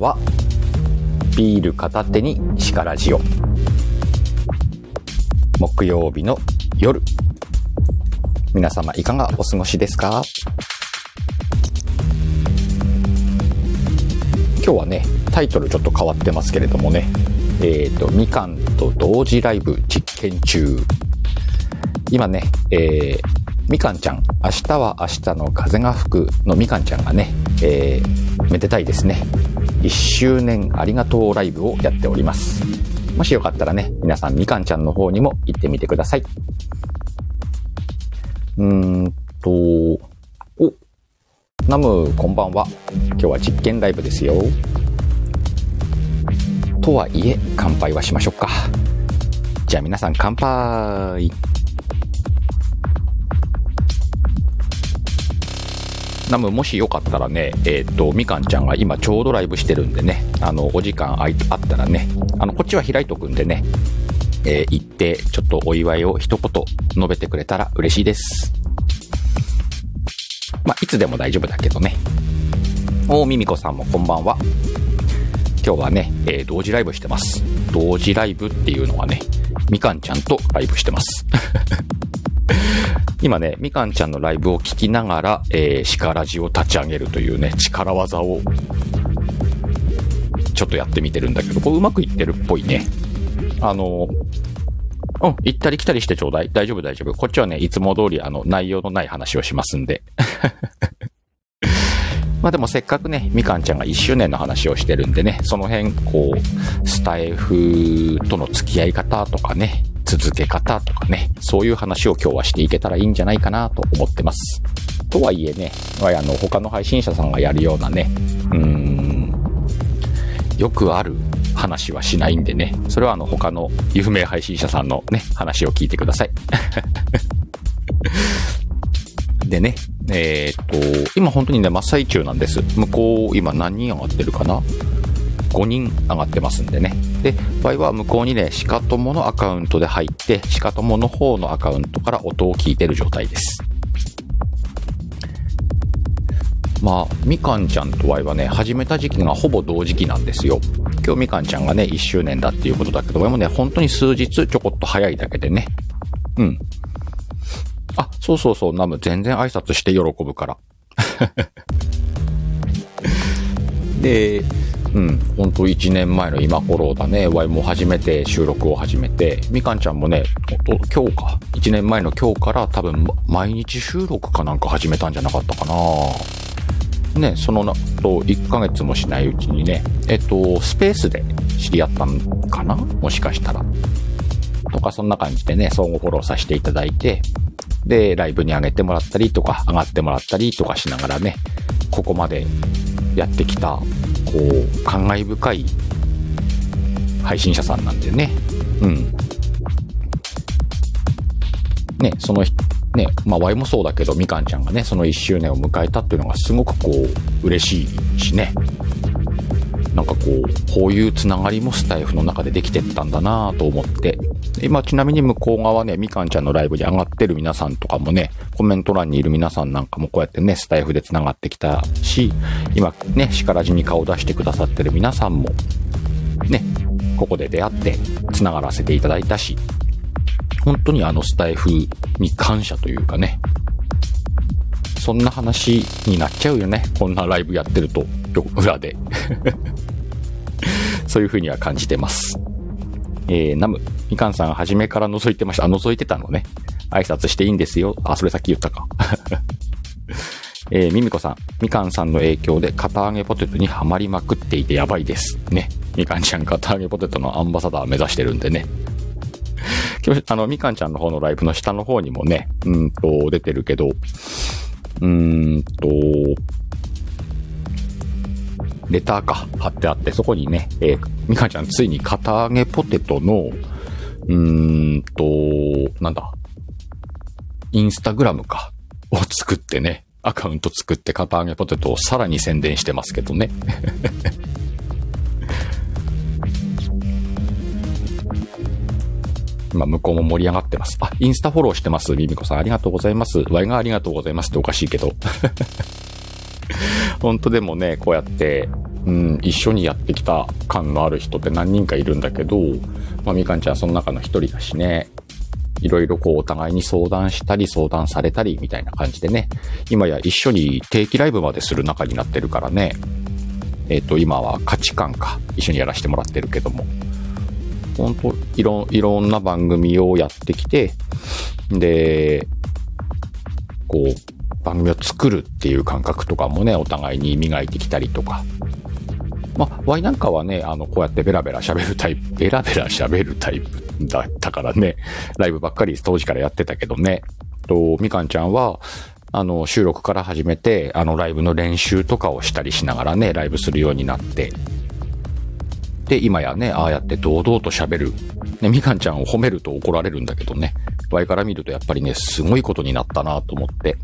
んは。ビール片手にシカラジオ。木曜日の夜。皆様いかがお過ごしですか？今日はね、タイトルちょっと変わってますけれどもね、えっ、ー、と、みかんと同時ライブ実験中。今ね、えー、みかんちゃん、明日は明日の風が吹くのみかんちゃんがね、えー、めでたいですね。1周年ありがとうライブをやっております。もしよかったらね、皆さんみかんちゃんの方にも行ってみてください。うーんと、お、ナムこんばんは。今日は実験ライブですよ。とはいえ、乾杯はしましょうか。じゃあ皆さん乾杯。ナムもしよかったらね、えっ、ー、と、みかんちゃんが今ちょうどライブしてるんでね、あの、お時間あったらね、あの、こっちは開いとくんでね、えー、行って、ちょっとお祝いを一言述べてくれたら嬉しいです。まあ、いつでも大丈夫だけどね。おー、みみこさんもこんばんは。今日はね、えー、同時ライブしてます。同時ライブっていうのはね、みかんちゃんとライブしてます。今ね、みかんちゃんのライブを聞きながら、えー、シカラジを立ち上げるというね、力技を、ちょっとやってみてるんだけど、これうまくいってるっぽいね。あの、うん、行ったり来たりしてちょうだい。大丈夫大丈夫。こっちはね、いつも通りあの、内容のない話をしますんで。まあでもせっかくね、みかんちゃんが1周年の話をしてるんでね、その辺、こう、スタイフとの付き合い方とかね、続け方とかね、そういう話を今日はしていけたらいいんじゃないかなと思ってます。とはいえね、あの、他の配信者さんがやるようなね、うーん、よくある話はしないんでね、それはあの、他の有名配信者さんのね、話を聞いてください。でね、えー、っと、今本当にね、真っ最中なんです。向こう、今何人上がってるかな5人上がってますんでね。で、場合は向こうにね、シカトモのアカウントで入って、シカトモの方のアカウントから音を聞いてる状態です。まあ、みかんちゃんとワイはね、始めた時期がほぼ同時期なんですよ。今日みかんちゃんがね、1周年だっていうことだけど、ワイもね、本当に数日ちょこっと早いだけでね。うん。あ、そうそうそう、ナム全然挨拶して喜ぶから。で、うん、ほんと1年前の今頃だね、ワイも初めて収録を始めて、みかんちゃんもね、今日か、1年前の今日から多分毎日収録かなんか始めたんじゃなかったかな。ね、そのなと1ヶ月もしないうちにね、えっと、スペースで知り合ったんかな？もしかしたら。とか、そんな感じでね、相互フォローさせていただいて、で、ライブに上げてもらったりとか、上がってもらったりとかしながらね、ここまでやってきたこう感慨深い配信者さんなんでね。うん。ねそのねまあ Y もそうだけどみかんちゃんがねその1周年を迎えたっていうのがすごくこう嬉しいしね。なんかこう、こういうつながりもスタイフの中でできてったんだなと思って。今ちなみに向こう側ね、みかんちゃんのライブに上がってる皆さんとかもね、コメント欄にいる皆さんなんかもこうやってね、スタイフでつながってきたし、今ね、しからじに顔出してくださってる皆さんも、ね、ここで出会ってつながらせていただいたし、本当にあのスタイフに感謝というかね、そんな話になっちゃうよね。こんなライブやってると、裏で。そういう風には感じてます。えー、ナム、みかんさん初めから覗いてました。あ、覗いてたのね。挨拶していいんですよ。あ、それさっき言ったか。えー、ミミコさん、みかんさんの影響で片揚げポテトにはまりまくっていてやばいです。ね。みかんちゃん片揚げポテトのアンバサダー目指してるんでね。今日、あの、みかんちゃんの方のライブの下の方にもね、うんと、出てるけど、うーんと、レターか、貼ってあって、そこにね、えー、みかちゃんついに片揚げポテトの、うーんと、なんだ、インスタグラムか、を作ってね、アカウント作って片揚げポテトをさらに宣伝してますけどね。まあ、向こうも盛り上がってます。あ、インスタフォローしてます。ミミコさん、ありがとうございます。ワイがありがとうございますっておかしいけど。本当でもね、こうやって、うん、一緒にやってきた感のある人って何人かいるんだけど、まあ、みかんちゃんその中の一人だしね、いろいろこうお互いに相談したり相談されたりみたいな感じでね、今や一緒に定期ライブまでする仲になってるからね、えっ、ー、と、今は価値観か、一緒にやらせてもらってるけども、本当いろ、いろんな番組をやってきて、で、こう、番組を作るっていう感覚とかもね、お互いに磨いてきたりとか。まあ、Y なんかはね、あの、こうやってベラベラ喋るタイプ、ベラベラ喋るタイプだったからね、ライブばっかり当時からやってたけどね。と、みかんちゃんは、あの、収録から始めて、あの、ライブの練習とかをしたりしながらね、ライブするようになって。で、今やね、ああやって堂々と喋る。ね、みかんちゃんを褒めると怒られるんだけどね。ワイから見るとやっぱりね、すごいことになったなと思って。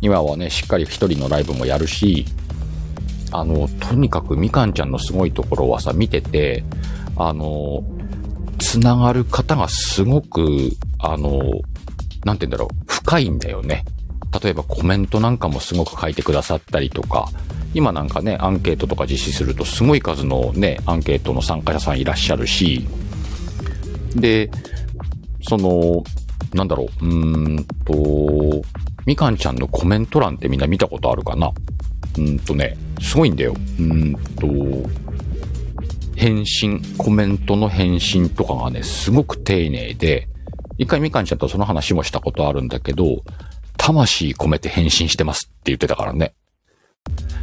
今はね、しっかり一人のライブもやるし、あの、とにかくみかんちゃんのすごいところはさ、見てて、あの、つながる方がすごく、あの、なんて言うんだろう、深いんだよね。例えばコメントなんかもすごく書いてくださったりとか、今なんかね、アンケートとか実施するとすごい数のね、アンケートの参加者さんいらっしゃるし、で、その、なんだろう、うーんと、みかんちゃんのコメント欄ってみんな見たことあるかな？うんとね、すごいんだよ。うんと、返信、コメントの返信とかがね、すごく丁寧で、一回みかんちゃんとその話もしたことあるんだけど、魂込めて返信してますって言ってたからね。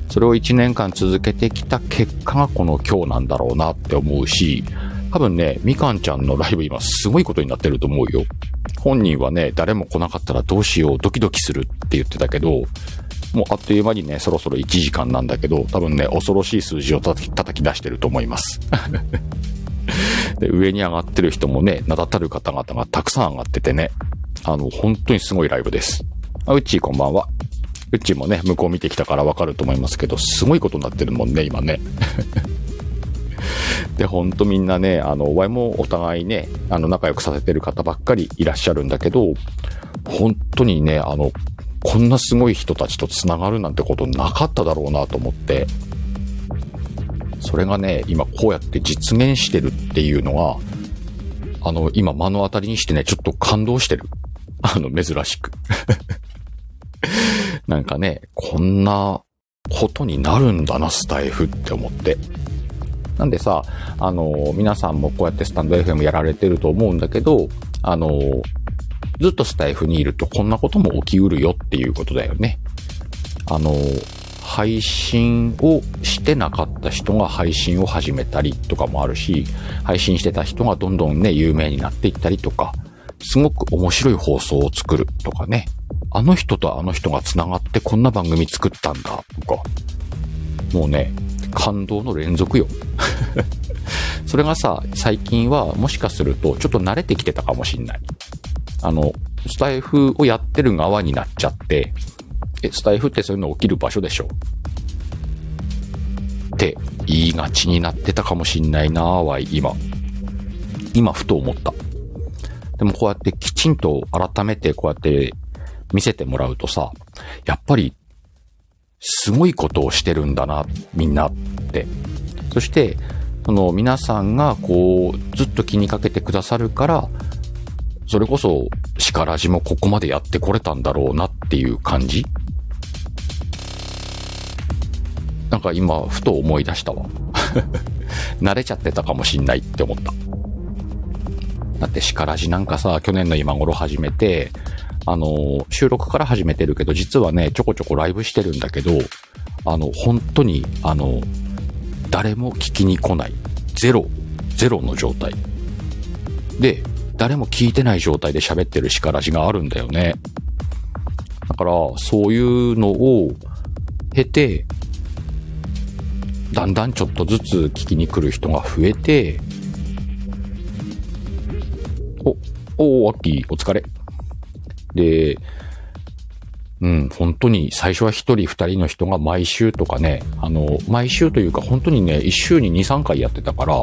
それを1年間続けてきた結果がこの今日なんだろうなって思うし、多分ね、みかんちゃんのライブ今すごいことになってると思うよ。本人はね、誰も来なかったらどうしよう、ドキドキするって言ってたけど、もうあっという間にね、そろそろ1時間なんだけど、多分ね、恐ろしい数字を叩き出してると思います。で、上に上がってる人もね、名だたる方々がたくさん上がっててね、あの、本当にすごいライブです。あ、うっちーこんばんは。うっちーもね、向こう見てきたからわかると思いますけど、すごいことになってるもんね、今ね。で、ほんとみんなね、あの、お前もお互いね、あの、仲良くさせてる方ばっかりいらっしゃるんだけど、本当にね、あの、こんなすごい人たちと繋がるなんてことなかっただろうなと思って、それがね、今こうやって実現してるっていうのは、あの、今目の当たりにしてね、ちょっと感動してる。あの、珍しく。なんかね、こんなことになるんだな、スタイフって思って。なんでさ、あの、皆さんもこうやってスタンド FM やられてると思うんだけど、あの、ずっとスタイフにいるとこんなことも起きうるよっていうことだよね。あの、配信をしてなかった人が配信を始めたりとかもあるし、配信してた人がどんどんね、有名になっていったりとか、すごく面白い放送を作るとかね。あの人とあの人が繋がってこんな番組作ったんだとか。もうね、感動の連続よ。それがさ、最近はもしかするとちょっと慣れてきてたかもしんない。あの、スタイフをやってる側になっちゃって、え、スタイフってそういうの起きる場所でしょ？って言いがちになってたかもしんないなぁは今。今ふと思った。でもこうやってきちんと改めてこうやって見せてもらうとさ、やっぱりすごいことをしてるんだな、みんなって。そして、その皆さんがこう、ずっと気にかけてくださるから、それこそ、シカラジもここまでやってこれたんだろうなっていう感じなんか今、ふと思い出したわ。慣れちゃってたかもしんないって思った。だってシカラジなんかさ、去年の今頃始めて、あの、収録から始めてるけど、実はね、ちょこちょこライブしてるんだけど、あの、本当に、あの、誰も聞きに来ない。ゼロ、ゼロの状態。で、誰も聞いてない状態で喋ってる叱らじがあるんだよね。だから、そういうのを経て、だんだんちょっとずつ聞きに来る人が増えて、お、おー、アッキー、お疲れ。で、うん、本当に最初は一人二人の人が毎週とかね、あの、毎週というか本当にね、一週に二、三回やってたから、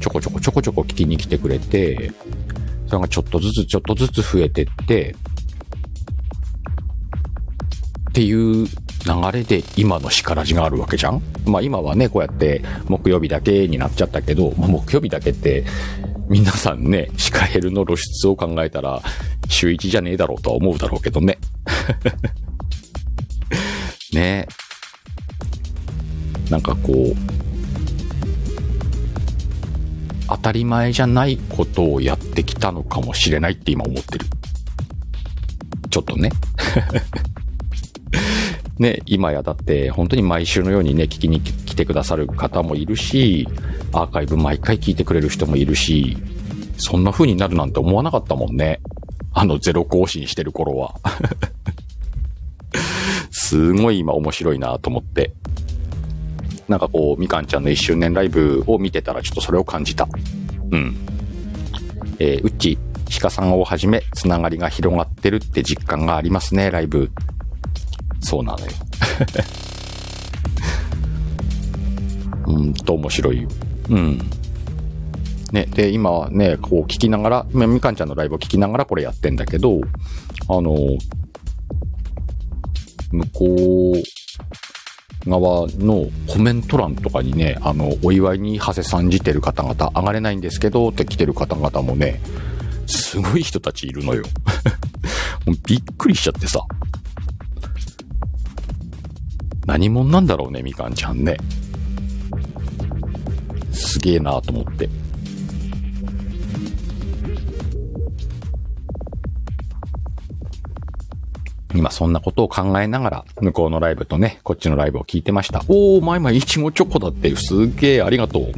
ちょこちょこちょこちょこ聞きに来てくれて、それがちょっとずつちょっとずつ増えてって、っていう流れで今の力じがあるわけじゃん。まあ今はね、こうやって木曜日だけになっちゃったけど、まあ、木曜日だけって皆さんね、シカヘルの露出を考えたら週1じゃねえだろうとは思うだろうけどね。ねなんかこう、当たり前じゃないことをやってきたのかもしれないって今思ってる。ちょっとね。ね、今やだって本当に毎週のようにね、聞きに来てくださる方もいるし、アーカイブ毎回聞いてくれる人もいるし、そんな風になるなんて思わなかったもんね。あのゼロ更新してる頃は。すごい今面白いなと思って。なんかこう、みかんちゃんの1周年ライブを見てたらちょっとそれを感じた。うん。えー、うっち、鹿さんをはじめ、つながりが広がってるって実感がありますね、ライブ。そうなのよ。うんと面白いよ。うん。ね、で、今はね、こう聞きながら、みかんちゃんのライブを聞きながらこれやってんだけど、あの、向こう側のコメント欄とかにね、あの、お祝いに馳せさんじてる方々、上がれないんですけどって来てる方々もね、すごい人たちいるのよ。もうびっくりしちゃってさ。何者なんだろうね、みかんちゃんね。すげえなと思って。今そんなことを考えながら、向こうのライブとね、こっちのライブを聞いてました。おー、まいまいちごチョコだって、すげえありがとう。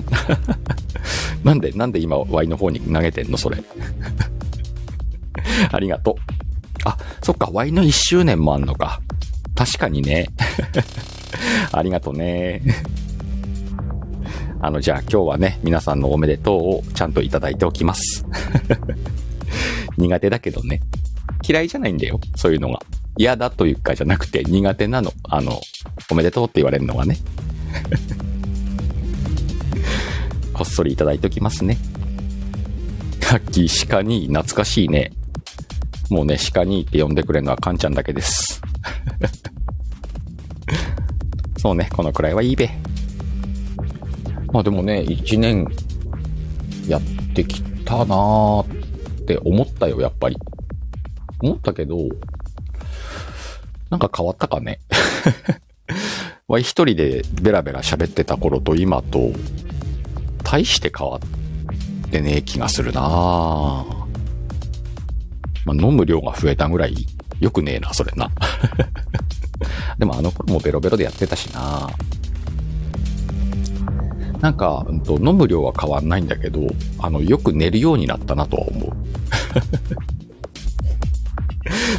なんで、なんで今、ワイの方に投げてんのそれ。ありがとう。あ、そっか、ワイの1周年もあんのか。確かにね。ありがとうね。あの、じゃあ今日はね、皆さんのおめでとうをちゃんといただいておきます。苦手だけどね。嫌いじゃないんだよ。そういうのが。嫌だというかじゃなくて苦手なの。あの、おめでとうって言われるのがね。こっそりいただいておきますね。さっき鹿に懐かしいね。もうね、鹿にって呼んでくれるのはカンちゃんだけです。そうね、このくらいはいいべ。まあでもね、一年やってきたなーって思ったよ、やっぱり。思ったけど、なんか変わったかね？わい一人でベラベラ喋ってた頃と今と、大して変わってねえ気がするなまあ、飲む量が増えたぐらい、よくねえな、それな。でもあの頃もベロベロでやってたしななんか、うんと、飲む量は変わんないんだけど、あの、よく寝るようになったなとは思う。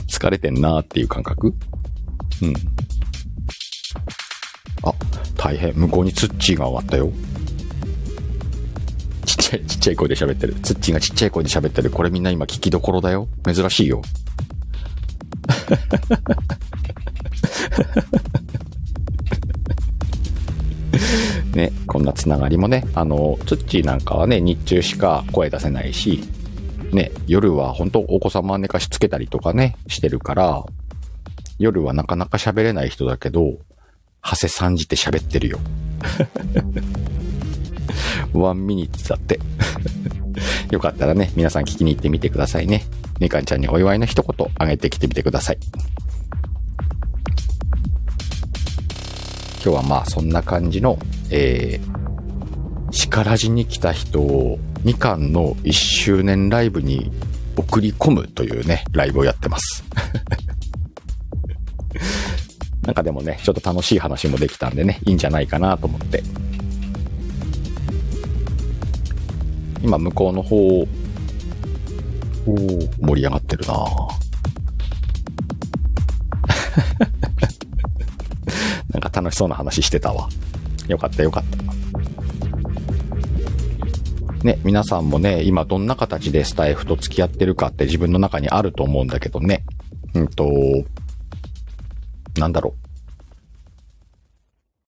疲れてんなーっていう感覚うん。あ、大変。向こうにツッチーが終わったよ。ちっちゃい、ちっちゃい声で喋ってる。ツッチーがちっちゃい声で喋ってる。これみんな今聞きどころだよ。珍しいよ。ね、こんなつながりもね、あの、ツッチーなんかはね、日中しか声出せないし、ね、夜は本当お子様寝かしつけたりとかね、してるから、夜はなかなか喋れない人だけど、ハセさんじて喋ってるよ。ワンミニッツだって。よかったらね、皆さん聞きに行ってみてくださいね。みかんちゃんにお祝いの一言あげてきてみてください。今日はまあそんな感じの、えー、シカラジに来た人をみかんの1周年ライブに送り込むというね、ライブをやってます。なんかでもね、ちょっと楽しい話もできたんでね、いいんじゃないかなと思って。今向こうの方、お盛り上がってるななんか楽しそうな話してたわ。よかったよかった。ね、皆さんもね、今どんな形でスタイフと付き合ってるかって自分の中にあると思うんだけどね。うんと、なんだろう。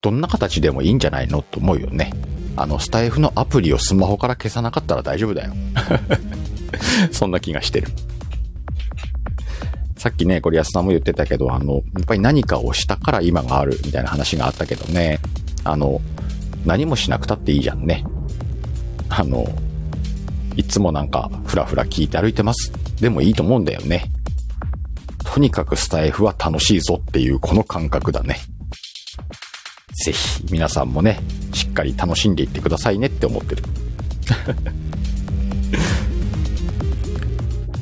どんな形でもいいんじゃないのと思うよね。あの、スタイフのアプリをスマホから消さなかったら大丈夫だよ。そんな気がしてる。さっきね、これ安さんも言ってたけど、あの、やっぱり何かをしたから今があるみたいな話があったけどね、あの、何もしなくたっていいじゃんね。あの、いつもなんか、ふらふら聞いて歩いてます。でもいいと思うんだよね。とにかくスタイフは楽しいぞっていうこの感覚だね。ぜひ皆さんもね、しっかり楽しんでいってくださいねって思ってる。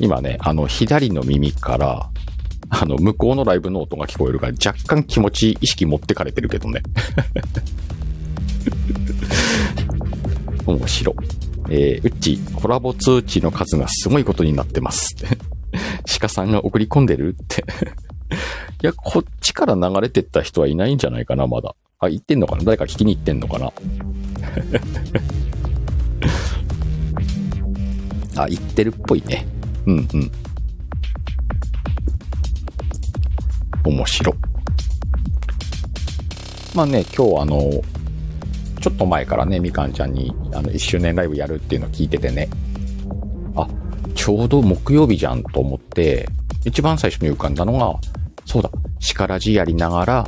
今ね、あの、左の耳から、あの、向こうのライブの音が聞こえるから若干気持ち、意識持ってかれてるけどね。面白。えー、うち、コラボ通知の数がすごいことになってます。鹿さんが送り込んでるって いや、こっちから流れてった人はいないんじゃないかな、まだ。あ、行ってんのかな？誰か聞きに行ってんのかな？あ、行ってるっぽいね。うんうん。面白。まあね、今日あの、ちょっと前からね、みかんちゃんに、あの、1周年ライブやるっていうのを聞いててね、あ、ちょうど木曜日じゃんと思って、一番最初に浮かんだのが、そうだ、叱らじやりながら、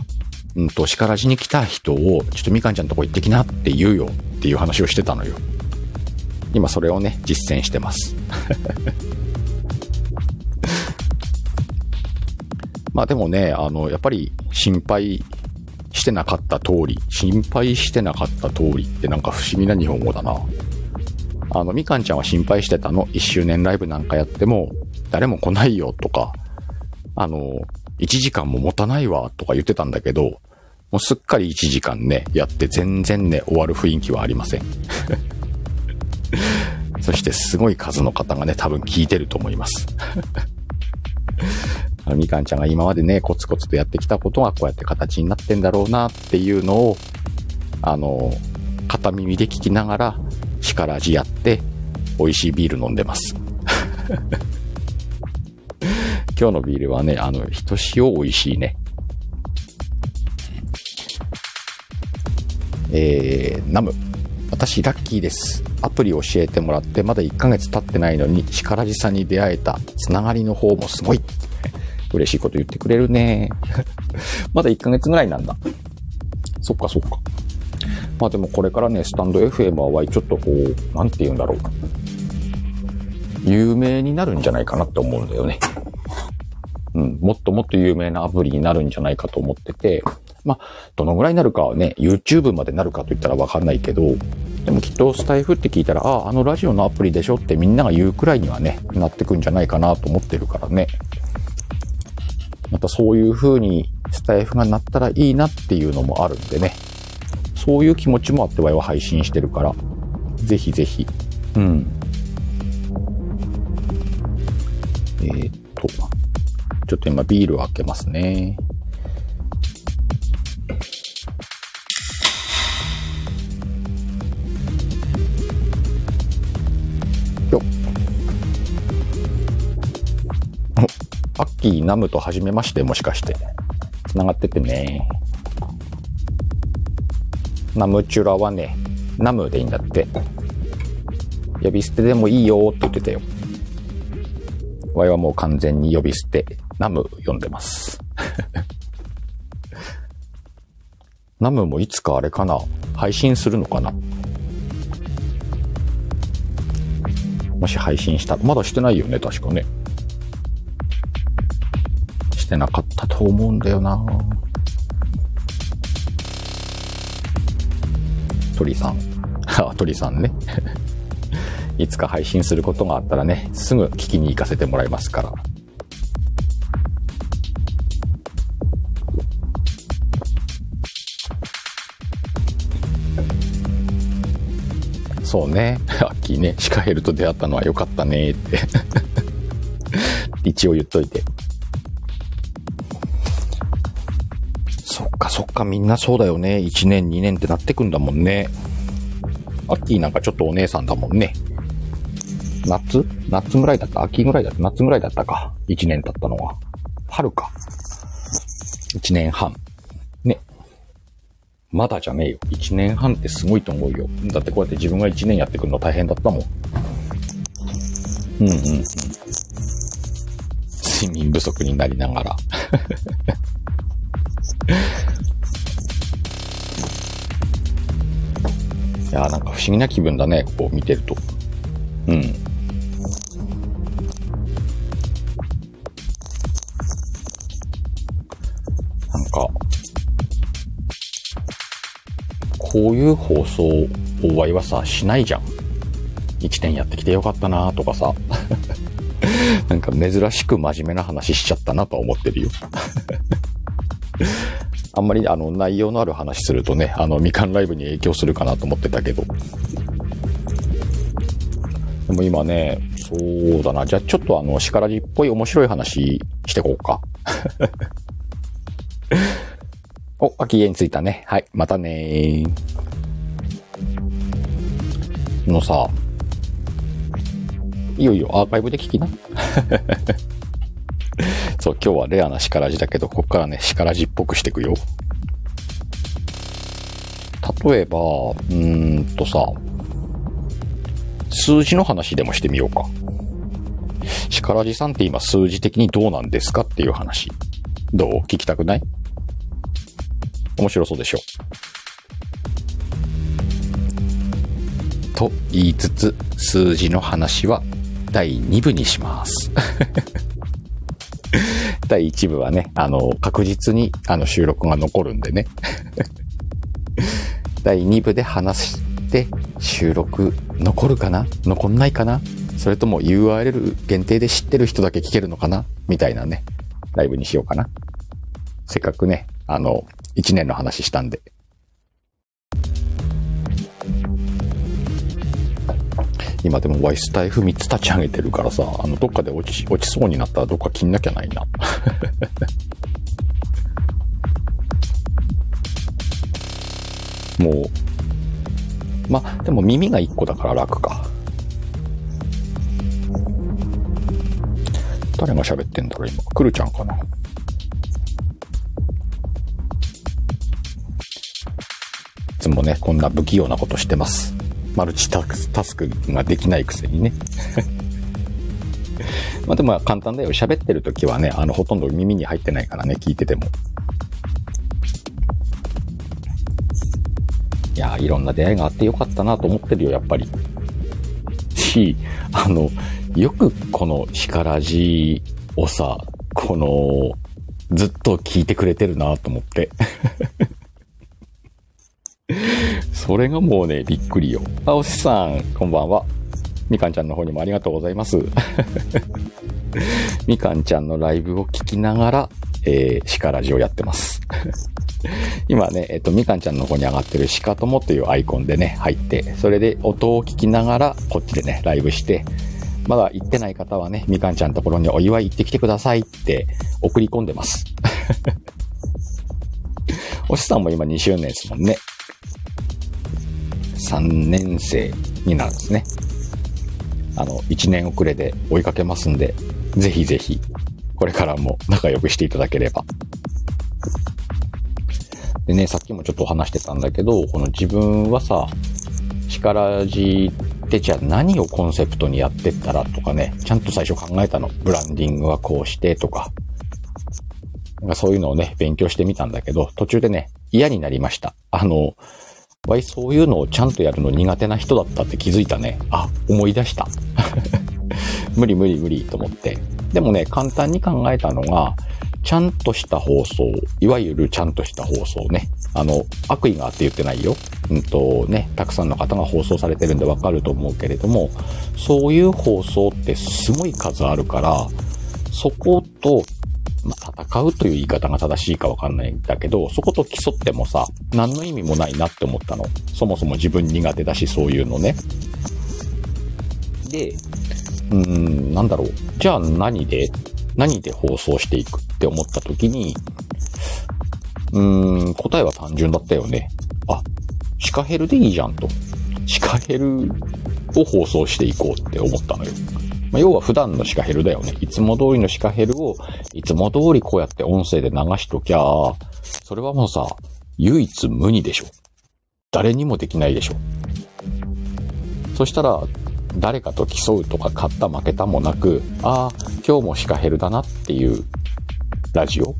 うんと、叱らじに来た人を、ちょっとみかんちゃんとこ行ってきなって言うよっていう話をしてたのよ。今それをね、実践してます。まあでもね、あの、やっぱり心配してなかった通り、心配してなかった通りってなんか不思議な日本語だな。あの、みかんちゃんは心配してたの。1周年ライブなんかやっても、誰も来ないよとか、あの、1時間も持たないわとか言ってたんだけど、もうすっかり1時間ね、やって全然ね、終わる雰囲気はありません。そしてすごい数の方がね、多分聞いてると思います。みかんちゃんが今までね、コツコツとやってきたことがこうやって形になってんだろうなっていうのを、あの、片耳で聞きながら、力味やって、美味しいビール飲んでます。今日のビールはね、あの、ひとしお美味しいね。えー、ナム。私、ラッキーです。アプリ教えてもらって、まだ1ヶ月経ってないのに、力地さんに出会えた、つながりの方もすごい。嬉しいこと言ってくれるね。まだ1ヶ月ぐらいなんだ。そっかそっか。まあでもこれからね、スタンド FM は Y ちょっとこう、なんて言うんだろう。有名になるんじゃないかなって思うんだよね。うん、もっともっと有名なアプリになるんじゃないかと思ってて、まあ、どのぐらいになるかはね、YouTube までなるかと言ったらわかんないけど、でもきっとスタイフって聞いたら、ああ、あのラジオのアプリでしょってみんなが言うくらいにはね、なってくんじゃないかなと思ってるからね。またそういう風にスタイフがなったらいいなっていうのもあるんでね。そういう気持ちもあってワイは配信してるから、ぜひぜひ。うん。えー、っと、ちょっと今ビールを開けますね。よっ。アッキーナムと初めまして、もしかして。繋がっててね。ナムチュラはね、ナムでいいんだって。呼び捨てでもいいよって言ってたよ。ワイはもう完全に呼び捨て、ナム読んでます。ナムもいつかあれかな配信するのかなもし配信したまだしてないよね、確かね。してなかったと思うんだよな鳥さん。あ、鳥さんね。いつか配信することがあったらね、すぐ聞きに行かせてもらいますから。そうね。アッキーね、シカヘルと出会ったのは良かったねって 一応言っといて。そっか、みんなそうだよね。1年、2年ってなってくんだもんね。アッキーなんかちょっとお姉さんだもんね。夏？夏ぐらいだった？秋ぐらいだった？夏ぐらいだったか。1年経ったのは。春か。1年半。ね。まだじゃねえよ。1年半ってすごいと思うよ。だってこうやって自分が1年やってくるの大変だったもん。うんうんうん。睡眠不足になりながら。やーなんか不思議な気分だね、こう見てると。うん。なんか、こういう放送をわいはさ、しないじゃん。1年やってきてよかったなとかさ。なんか珍しく真面目な話しちゃったなと思ってるよ。あんまりあの内容のある話するとね、あのみかんライブに影響するかなと思ってたけど。でも今ね、そうだな。じゃあちょっとあの、しからじっぽい面白い話してこうか。お、秋家に着いたね。はい、またねのさ、いよいよアーカイブで聞きな。そう、今日はレアな力じだけど、こっからね、力じっぽくしていくよ。例えば、うーんとさ、数字の話でもしてみようか。力じさんって今数字的にどうなんですかっていう話。どう？聞きたくない？面白そうでしょ。と言いつつ、数字の話は第2部にします。第1部はね、あの、確実にあの収録が残るんでね。第2部で話して収録残るかな？残んないかな？それとも URL 限定で知ってる人だけ聞けるのかな？みたいなね、ライブにしようかな。せっかくね、あの、1年の話したんで。今でもワイスタイフ3つ立ち上げてるからさ、あの、どっかで落ち、落ちそうになったらどっか切んなきゃないな。もう、ま、でも耳が1個だから楽か。誰が喋ってんだろう今。くるちゃんかな。いつもね、こんな不器用なことしてます。マルチタスクができないくせにね。まあでも簡単だよ。喋ってる時はね、あの、ほとんど耳に入ってないからね、聞いてても。いや、いろんな出会いがあってよかったなと思ってるよ、やっぱり。し、あの、よくこのシカラジをさ、この、ずっと聞いてくれてるなと思って。それがもうね、びっくりよ。あ、おしさん、こんばんは。みかんちゃんの方にもありがとうございます。みかんちゃんのライブを聞きながら、えー、シカラジをやってます。今ね、えっと、みかんちゃんの方に上がってるシカトモというアイコンでね、入って、それで音を聞きながら、こっちでね、ライブして、まだ行ってない方はね、みかんちゃんのところにお祝い行ってきてくださいって送り込んでます。おしさんも今2周年ですもんね。3年生になるんですね。あの、1年遅れで追いかけますんで、ぜひぜひ、これからも仲良くしていただければ。でね、さっきもちょっと話してたんだけど、この自分はさ、力じってじゃあ何をコンセプトにやってったらとかね、ちゃんと最初考えたの。ブランディングはこうしてとか。なんかそういうのをね、勉強してみたんだけど、途中でね、嫌になりました。あの、わい、そういうのをちゃんとやるの苦手な人だったって気づいたね。あ、思い出した。無理無理無理と思って。でもね、簡単に考えたのが、ちゃんとした放送、いわゆるちゃんとした放送ね。あの、悪意があって言ってないよ。うんとね、たくさんの方が放送されてるんでわかると思うけれども、そういう放送ってすごい数あるから、そこと、まあ、戦うという言い方が正しいかわかんないんだけど、そこと競ってもさ、何の意味もないなって思ったの。そもそも自分苦手だし、そういうのね。で、うーん、なんだろう。じゃあ何で、何で放送していくって思った時に、うーん、答えは単純だったよね。あ、シカヘルでいいじゃんと。シカヘルを放送していこうって思ったのよ。まあ、要は普段のシカヘルだよね。いつも通りのシカヘルを、いつも通りこうやって音声で流しときゃ、それはもうさ、唯一無二でしょ。誰にもできないでしょ。そしたら、誰かと競うとか勝った負けたもなく、ああ、今日もシカヘルだなっていうラジオ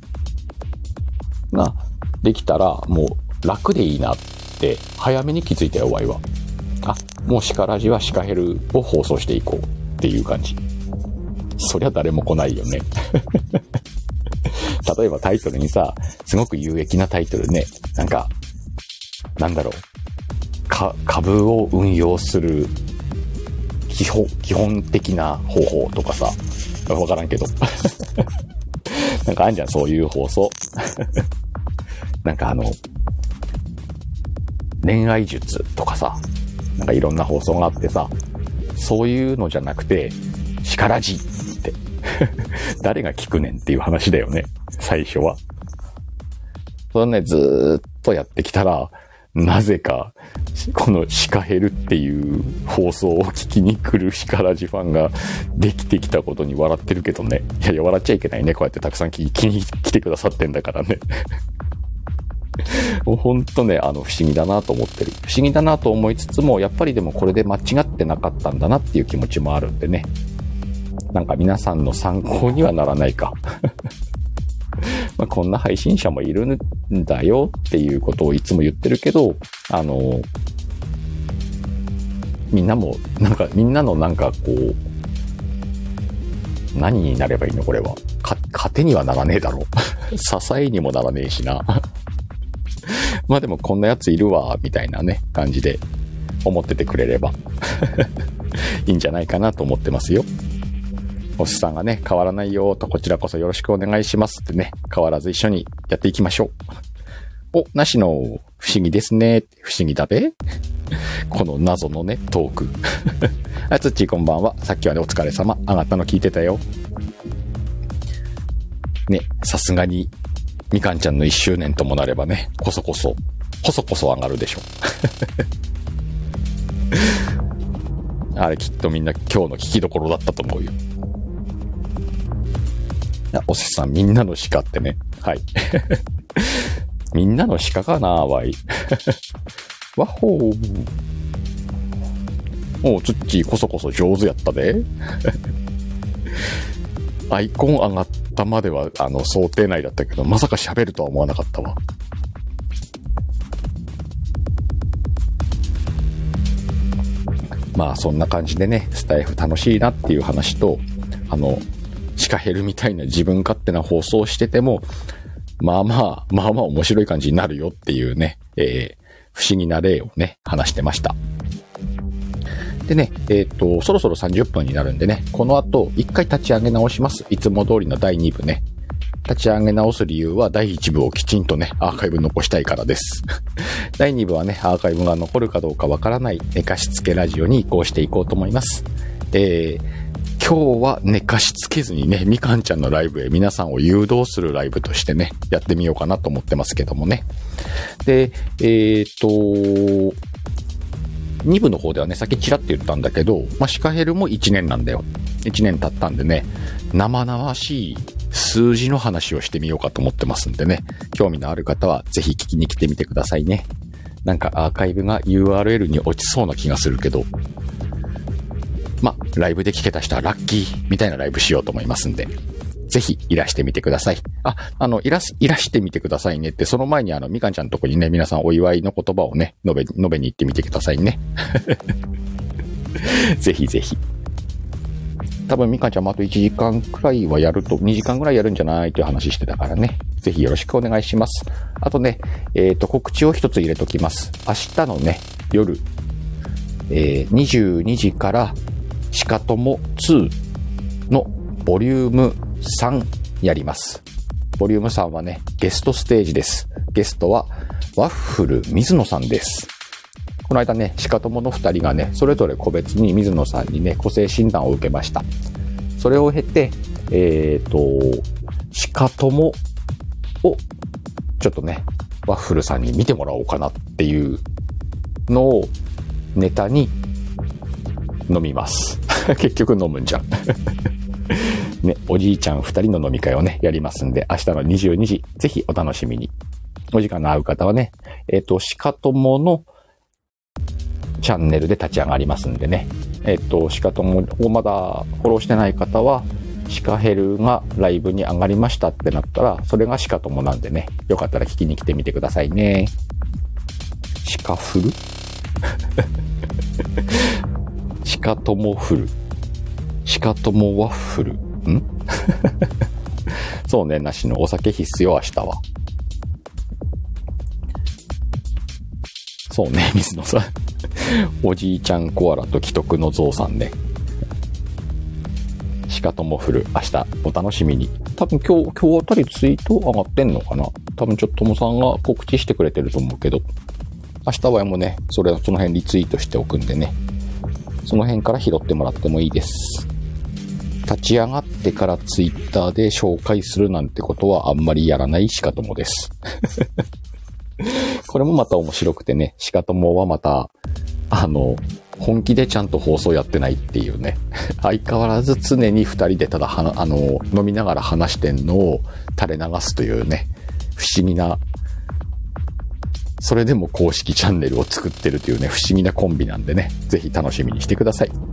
ができたらもう楽でいいなって早めに気づいたよ、ワイは。あ、もうシカラジはシカヘルを放送していこうっていう感じ。そりゃ誰も来ないよね。例えばタイトルにさ、すごく有益なタイトルね、なんか、なんだろう、か、株を運用する基本、基本的な方法とかさ、わからんけど。なんかあんじゃん、そういう放送。なんかあの、恋愛術とかさ、なんかいろんな放送があってさ、そういうのじゃなくて、力じって。誰が聞くねんっていう話だよね。最初は。それね、ずーっとやってきたら、なぜか、このシカヘルっていう放送を聞きに来るシカラジファンができてきたことに笑ってるけどね。いやいや、笑っちゃいけないね。こうやってたくさん聞きに来てくださってんだからね。もうほんとね、あの、不思議だなと思ってる。不思議だなと思いつつも、やっぱりでもこれで間違ってなかったんだなっていう気持ちもあるんでね。なんか皆さんの参考にはならないか。ま、こんな配信者もいるんだよっていうことをいつも言ってるけど、あの、みんなも、なんか、みんなのなんかこう、何になればいいのこれは。か、糧にはならねえだろ。支えにもならねえしな。まあでもこんなやついるわ、みたいなね、感じで思っててくれれば いいんじゃないかなと思ってますよ。おっさんがね、変わらないよと、こちらこそよろしくお願いしますってね、変わらず一緒にやっていきましょう。お、なしの不思議ですね。不思議だべこの謎のね、トーク。あ、つっちーこんばんは。さっきはね、お疲れ様。上がったの聞いてたよ。ね、さすがにみかんちゃんの1周年ともなればね、こそこそ、こそこそ上がるでしょ。あれきっとみんな今日の聞きどころだったと思うよ。おせさん、みんなの鹿ってね。はい。みんなの鹿かなわい。わほー。おう、ツッチーこそこそ上手やったで。アイコン上がったまでは、あの、想定内だったけど、まさか喋るとは思わなかったわ。まあ、そんな感じでね、スタイフ楽しいなっていう話と、あの、シカヘルみたいな自分勝手な放送してても、まあまあ、まあまあ面白い感じになるよっていうね、えー、不思議な例をね、話してました。でね、えっ、と、そろそろ30分になるんでね、この後、一回立ち上げ直します。いつも通りの第2部ね。立ち上げ直す理由は第1部をきちんとね、アーカイブ残したいからです。第2部はね、アーカイブが残るかどうかわからない寝かしつけラジオに移行していこうと思います。えー、今日は寝かしつけずにね、みかんちゃんのライブへ皆さんを誘導するライブとしてね、やってみようかなと思ってますけどもね。で、えっ、と、2部の方ではね、さっきチラって言ったんだけど、まあ、シカヘルも1年なんだよ。1年経ったんでね、生々しい数字の話をしてみようかと思ってますんでね、興味のある方はぜひ聞きに来てみてくださいね。なんかアーカイブが URL に落ちそうな気がするけど、まあ、ライブで聞けた人はラッキーみたいなライブしようと思いますんで、ぜひいらしてみてください。あ、あの、いらす、いらしてみてくださいねって、その前にあの、みかんちゃんのとこにね、皆さんお祝いの言葉をね、述べ、述べに行ってみてくださいね。ぜひぜひ。多分みかんちゃんもあと1時間くらいはやると、2時間くらいやるんじゃないという話してたからね。ぜひよろしくお願いします。あとね、えっ、ー、と、告知を一つ入れときます。明日のね、夜、えー、22時から、シカトモ2のボリューム3やります。ボリューム3はね、ゲストステージです。ゲストは、ワッフル水野さんです。この間ね、シカトモの2人がね、それぞれ個別に水野さんにね、個性診断を受けました。それを経て、えっ、ー、と、シカトモを、ちょっとね、ワッフルさんに見てもらおうかなっていうのをネタに飲みます。結局飲むんじゃん。ね、おじいちゃん二人の飲み会をね、やりますんで、明日の22時、ぜひお楽しみに。お時間の合う方はね、えっ、ー、と、しかとものチャンネルで立ち上がりますんでね、えっと、シカトモをまだフォローしてない方は、シカヘルがライブに上がりましたってなったら、それがシカトモなんでね、よかったら聞きに来てみてくださいね。シカフル？シカトモフル。シカトモワッフル。ん？そうね、なしのお酒必須よ、明日は。そうね、水野さん。おじいちゃんコアラと既得のゾウさんね。しかとも降る明日お楽しみに。多分今日、今日あたりツイート上がってんのかな？多分ちょっとともさんが告知してくれてると思うけど。明日はもうね、それ、その辺リツイートしておくんでね。その辺から拾ってもらってもいいです。立ち上がってからツイッターで紹介するなんてことはあんまりやらないしかともです。これもまた面白くてね、しかともはまた、あの、本気でちゃんと放送やってないっていうね。相変わらず常に二人でただは、あの、飲みながら話してんのを垂れ流すというね、不思議な、それでも公式チャンネルを作ってるというね、不思議なコンビなんでね、ぜひ楽しみにしてください。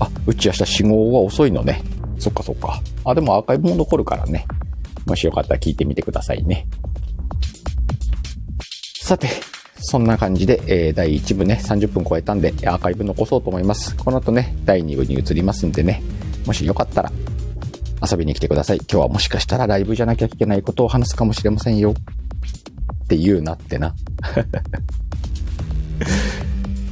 あ、うち明日死後は遅いのね。そっかそっか。あ、でもアーカイブも残るからね。もしよかったら聞いてみてくださいね。さて、そんな感じで、えー、第1部ね、30分超えたんで、アーカイブ残そうと思います。この後ね、第2部に移りますんでね、もしよかったら、遊びに来てください。今日はもしかしたらライブじゃなきゃいけないことを話すかもしれませんよ。って言うなってな。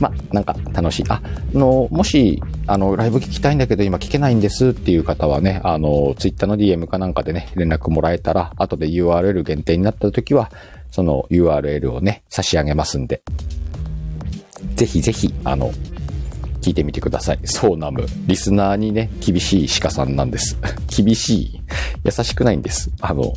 ま、なんか楽しい。あ、の、もし、あの、ライブ聞きたいんだけど今聞けないんですっていう方はね、あの、ツイッターの DM かなんかでね、連絡もらえたら、後で URL 限定になった時は、その URL をね、差し上げますんで、ぜひぜひ、あの、聞いてみてください。そうナム。リスナーにね、厳しい鹿さんなんです。厳しい。優しくないんです。あの、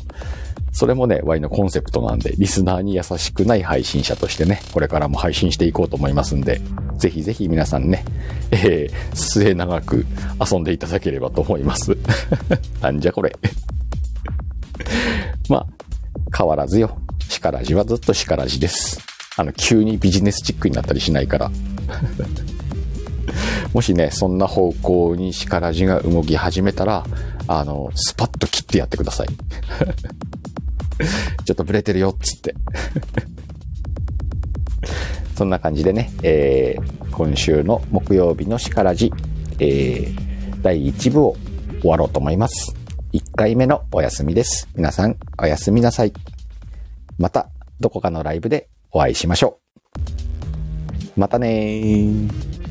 それもね、Y のコンセプトなんで、リスナーに優しくない配信者としてね、これからも配信していこうと思いますんで、ぜひぜひ皆さんね、えー、末長く遊んでいただければと思います。なんじゃこれ。まあ、変わらずよ。シカラジはずっとシカラジです。あの、急にビジネスチックになったりしないから。もしね、そんな方向にシカラジが動き始めたら、あの、スパッと切ってやってください。ちょっとブレてるよ、っつって。そんな感じでね、えー、今週の木曜日のしからじ、えー、第1部を終わろうと思います。1回目のお休みです。皆さん、おやすみなさい。また、どこかのライブでお会いしましょう。またねー。